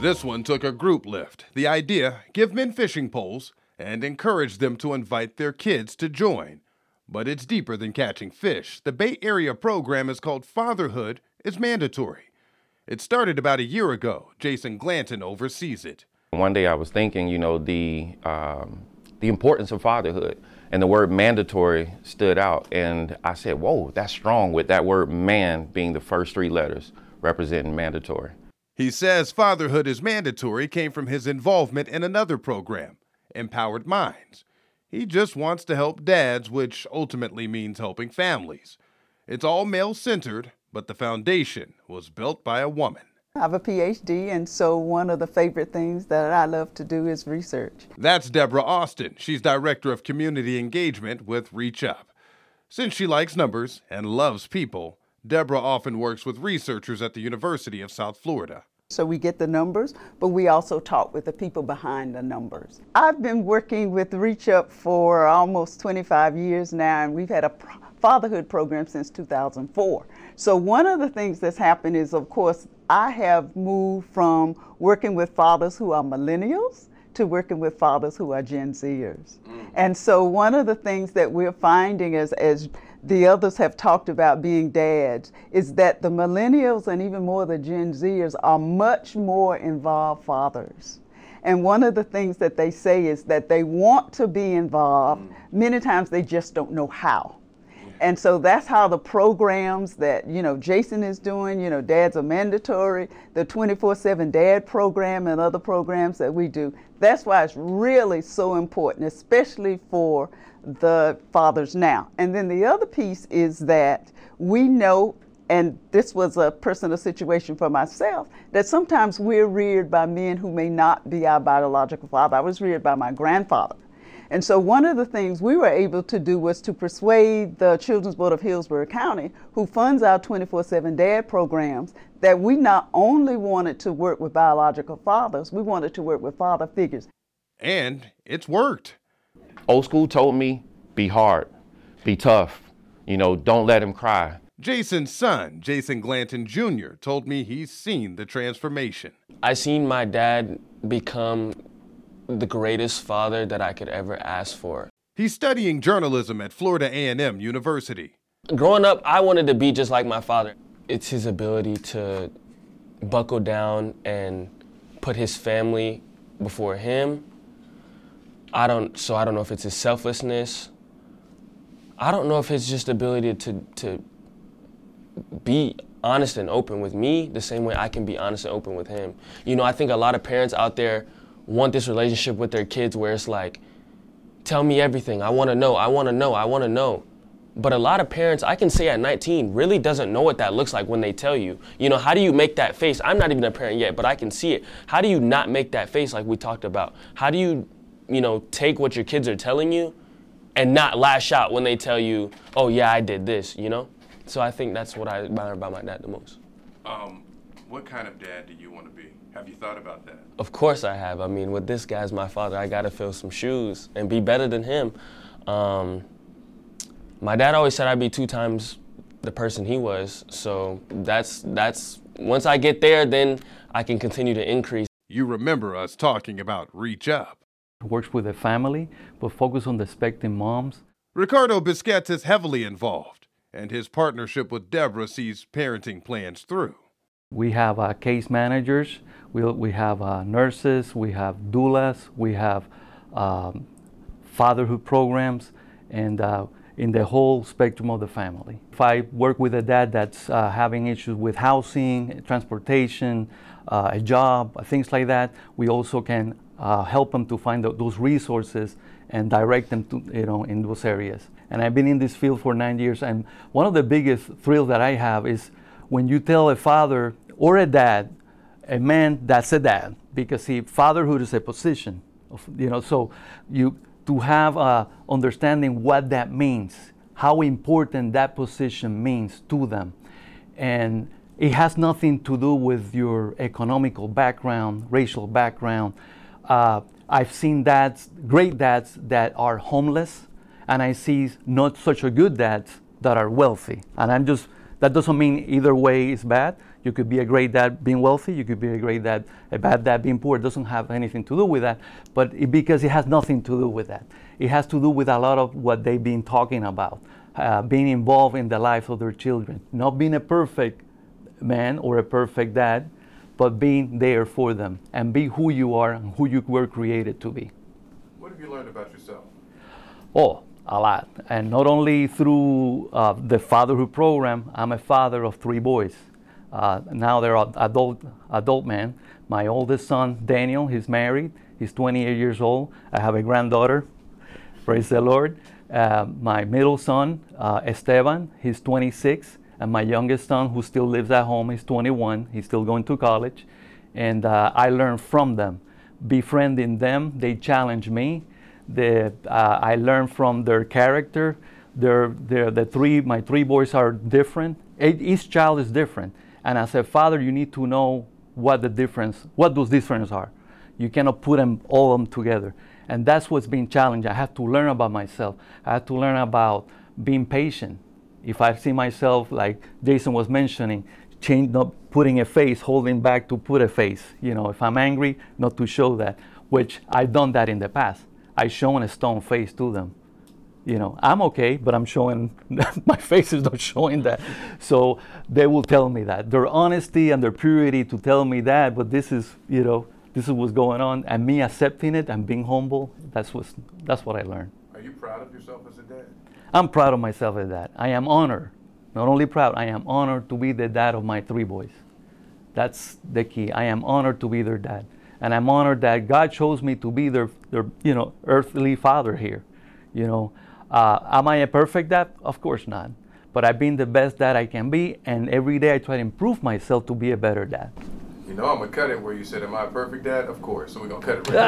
This one took a group lift. The idea give men fishing poles and encourage them to invite their kids to join. But it's deeper than catching fish. The Bay Area program is called Fatherhood is Mandatory. It started about a year ago. Jasen Glanton oversees it. One day I was thinking, you know, the um, the importance of fatherhood, and the word mandatory stood out, and I said, "Whoa, that's strong." With that word "man" being the first three letters representing mandatory. He says fatherhood is mandatory came from his involvement in another program, Empowered Minds. He just wants to help dads, which ultimately means helping families. It's all male centered, but the foundation was built by a woman. I have a PhD, and so one of the favorite things that I love to do is research. That's Deborah Austin. She's Director of Community Engagement with Reach Up. Since she likes numbers and loves people, Deborah often works with researchers at the University of South Florida. So we get the numbers, but we also talk with the people behind the numbers. I've been working with Reach Up for almost 25 years now, and we've had a fatherhood program since 2004. So one of the things that's happened is, of course, I have moved from working with fathers who are millennials to working with fathers who are Gen Zers. Mm. And so one of the things that we're finding is as the others have talked about being dads is that the millennials and even more the Gen Zers are much more involved fathers. And one of the things that they say is that they want to be involved. Mm. Many times they just don't know how. And so that's how the programs that, you know, Jasen is doing, you know, Dads are mandatory, the 24 7 Dad program and other programs that we do. That's why it's really so important, especially for the fathers now. And then the other piece is that we know, and this was a personal situation for myself, that sometimes we're reared by men who may not be our biological father. I was reared by my grandfather. And so one of the things we were able to do was to persuade the Children's Board of Hillsborough County, who funds our 24-7 dad programs, that we not only wanted to work with biological fathers, we wanted to work with father figures. And it's worked. Old school told me, be hard, be tough, you know, don't let him cry. Jasen's son, Jasen Glanton Jr., told me he's seen the transformation. I seen my dad become the greatest father that I could ever ask for. He's studying journalism at Florida A&M University. Growing up, I wanted to be just like my father. It's his ability to buckle down and put his family before him I don't. So I don't know if it's his selflessness. I don't know if it's just ability to to be honest and open with me the same way I can be honest and open with him. You know, I think a lot of parents out there want this relationship with their kids where it's like, tell me everything. I want to know. I want to know. I want to know. But a lot of parents, I can say at 19, really doesn't know what that looks like when they tell you. You know, how do you make that face? I'm not even a parent yet, but I can see it. How do you not make that face like we talked about? How do you you know, take what your kids are telling you and not lash out when they tell you, oh, yeah, I did this, you know? So I think that's what I admire about my dad the most. Um, what kind of dad do you want to be? Have you thought about that? Of course I have. I mean, with this guy's my father, I got to fill some shoes and be better than him. Um, my dad always said I'd be two times the person he was. So that's that's once I get there, then I can continue to increase. You remember us talking about reach up works with the family, but focus on the expecting moms. Ricardo Bisquets is heavily involved, and his partnership with Deborah sees parenting plans through. We have uh, case managers, we, we have uh, nurses, we have doulas, we have um, fatherhood programs, and uh, in the whole spectrum of the family. If I work with a dad that's uh, having issues with housing, transportation, uh, a job, things like that, we also can uh, help them to find those resources and direct them to you know in those areas. And I've been in this field for nine years, and one of the biggest thrills that I have is when you tell a father or a dad, a man that's a dad, because see, fatherhood is a position, of, you know. So you to have a understanding what that means, how important that position means to them, and it has nothing to do with your economical background, racial background uh, I've seen dads, great dads that are homeless, and I see not such a good dads that are wealthy. And I'm just, that doesn't mean either way is bad. You could be a great dad being wealthy. You could be a great dad, a bad dad being poor. It doesn't have anything to do with that, but it, because it has nothing to do with that. It has to do with a lot of what they've been talking about, uh, being involved in the life of their children, not being a perfect man or a perfect dad, but being there for them and be who you are and who you were created to be. What have you learned about yourself? Oh, a lot. And not only through uh, the fatherhood program, I'm a father of three boys. Uh, now they're adult, adult men. My oldest son, Daniel, he's married. He's 28 years old. I have a granddaughter. Praise the Lord. Uh, my middle son, uh, Esteban, he's 26. And my youngest son, who still lives at home, is 21. He's still going to college. And uh, I learn from them. Befriending them, they challenge me uh, I learn from their character. They're, they're, the three, my three boys are different. Each child is different. And as a father, you need to know what the difference, what those differences are. You cannot put them all of them together. And that's what's been challenged. I have to learn about myself. I have to learn about being patient. If I see myself, like Jasen was mentioning, change, not putting a face, holding back to put a face. You know, if I'm angry, not to show that, which I've done that in the past. I've shown a stone face to them. You know, I'm okay, but I'm showing my face is not showing that. So they will tell me that their honesty and their purity to tell me that. But this is, you know, this is what's going on, and me accepting it and being humble. That's what that's what I learned. Are you proud of yourself as a dad? I'm proud of myself as that. I am honored, not only proud. I am honored to be the dad of my three boys. That's the key. I am honored to be their dad and I'm honored that God chose me to be their, their you know, earthly father here. You know, uh, am I a perfect dad? Of course not. But I've been the best dad I can be, and every day I try to improve myself to be a better dad. You know, I'm gonna cut it where you said, "Am I a perfect dad?" Of course. So we're gonna cut it right.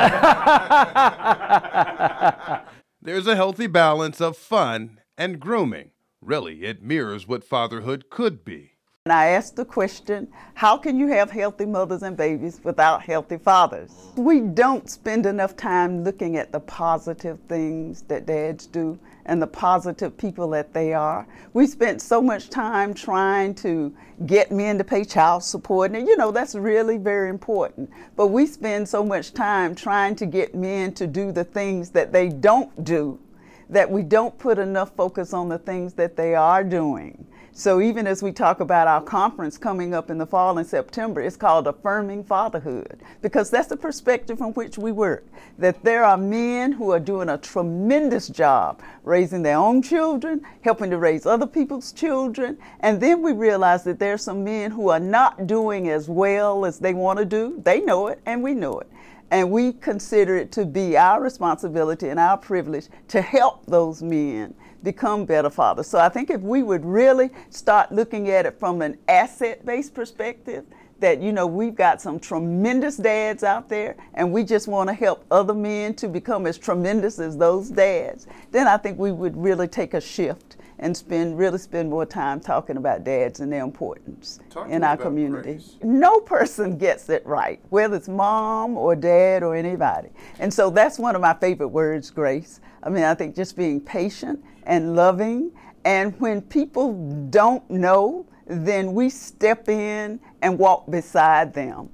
There's a healthy balance of fun and grooming. Really, it mirrors what fatherhood could be. And I asked the question how can you have healthy mothers and babies without healthy fathers? We don't spend enough time looking at the positive things that dads do and the positive people that they are. We spent so much time trying to get men to pay child support, and you know, that's really very important. But we spend so much time trying to get men to do the things that they don't do that we don't put enough focus on the things that they are doing. So even as we talk about our conference coming up in the fall in September, it's called Affirming Fatherhood because that's the perspective from which we work. That there are men who are doing a tremendous job raising their own children, helping to raise other people's children, and then we realize that there are some men who are not doing as well as they want to do. They know it and we know it. And we consider it to be our responsibility and our privilege to help those men become better fathers. So I think if we would really start looking at it from an asset based perspective, that you know we've got some tremendous dads out there and we just want to help other men to become as tremendous as those dads then i think we would really take a shift and spend really spend more time talking about dads and their importance Talk in our community grace. no person gets it right whether it's mom or dad or anybody and so that's one of my favorite words grace i mean i think just being patient and loving. And when people don't know, then we step in and walk beside them.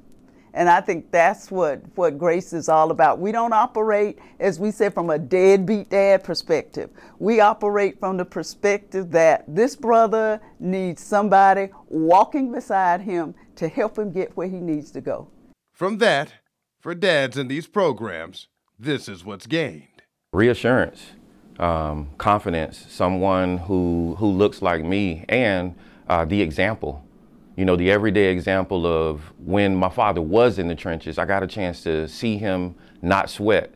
And I think that's what, what grace is all about. We don't operate, as we said, from a deadbeat dad perspective. We operate from the perspective that this brother needs somebody walking beside him to help him get where he needs to go. From that, for dads in these programs, this is what's gained reassurance um, confidence, someone who who looks like me, and uh, the example. You know, the everyday example of when my father was in the trenches. I got a chance to see him not sweat.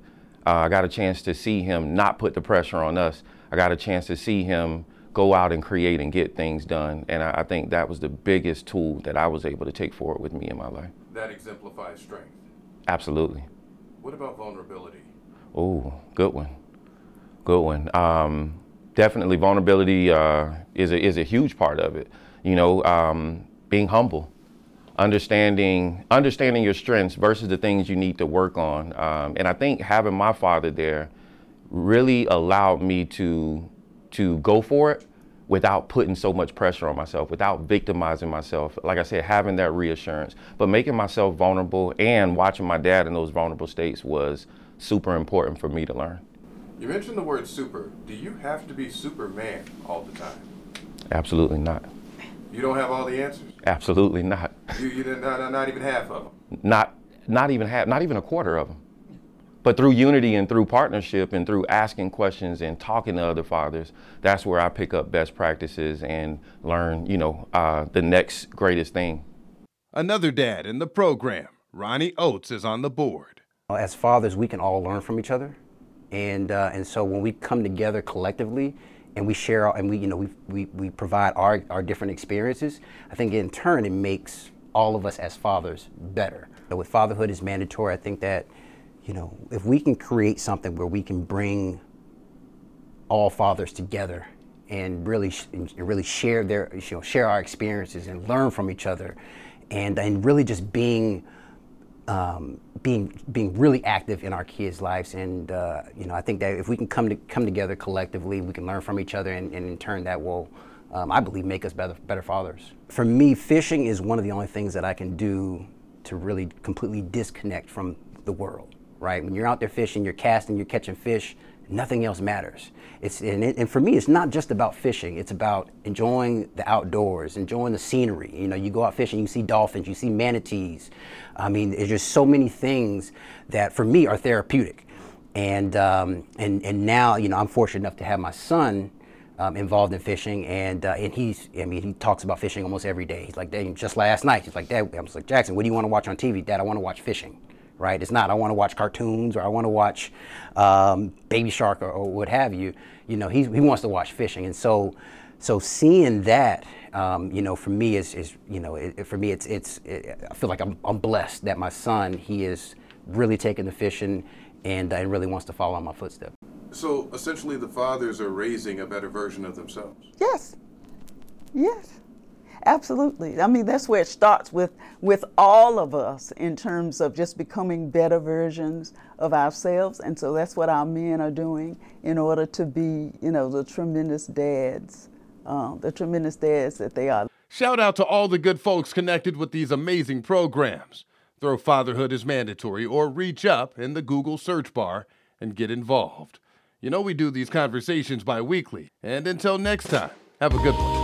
Uh, I got a chance to see him not put the pressure on us. I got a chance to see him go out and create and get things done. And I, I think that was the biggest tool that I was able to take forward with me in my life. That exemplifies strength. Absolutely. What about vulnerability? Oh, good one good one. Um, definitely, vulnerability uh, is a, is a huge part of it. You know, um, being humble, understanding understanding your strengths versus the things you need to work on. Um, and I think having my father there really allowed me to to go for it without putting so much pressure on myself, without victimizing myself. Like I said, having that reassurance, but making myself vulnerable and watching my dad in those vulnerable states was super important for me to learn. You mentioned the word super. Do you have to be Superman all the time? Absolutely not. You don't have all the answers? Absolutely not. You, you didn't, not, not even half of them? Not, not even half, not even a quarter of them. But through unity and through partnership and through asking questions and talking to other fathers, that's where I pick up best practices and learn, you know, uh, the next greatest thing. Another dad in the program, Ronnie Oates, is on the board. As fathers, we can all learn from each other, and uh, and so when we come together collectively and we share and we you know we, we, we provide our, our different experiences i think in turn it makes all of us as fathers better. But with fatherhood is mandatory i think that you know if we can create something where we can bring all fathers together and really and really share their you know share our experiences and learn from each other and and really just being um, being being really active in our kids' lives, and uh, you know, I think that if we can come to come together collectively, we can learn from each other, and, and in turn, that will, um, I believe, make us better better fathers. For me, fishing is one of the only things that I can do to really completely disconnect from the world. Right? When you're out there fishing, you're casting, you're catching fish nothing else matters. It's, and, it, and, for me, it's not just about fishing. It's about enjoying the outdoors, enjoying the scenery. You know, you go out fishing, you see dolphins, you see manatees. I mean, there's just so many things that for me are therapeutic. And, um, and, and now, you know, I'm fortunate enough to have my son um, involved in fishing, and uh, and he's I mean he talks about fishing almost every day. He's like, Dad, just last night, he's like, Dad, I was like, Jackson, what do you want to watch on TV? Dad, I want to watch fishing right? It's not I want to watch cartoons or I want to watch um, Baby Shark or, or, what have you. You know, he he wants to watch fishing, and so so seeing that, um, you know, for me is is you know, it, for me it's it's it, I feel like I'm I'm blessed that my son he is really taking the fishing and uh, and really wants to follow in my footsteps. So essentially, the fathers are raising a better version of themselves. Yes. Yes. Absolutely. I mean, that's where it starts with with all of us in terms of just becoming better versions of ourselves, and so that's what our men are doing in order to be, you know, the tremendous dads, um, the tremendous dads that they are. Shout out to all the good folks connected with these amazing programs. Throw Fatherhood is Mandatory or reach up in the Google search bar and get involved. You know, we do these conversations bi weekly. And until next time, have a good one.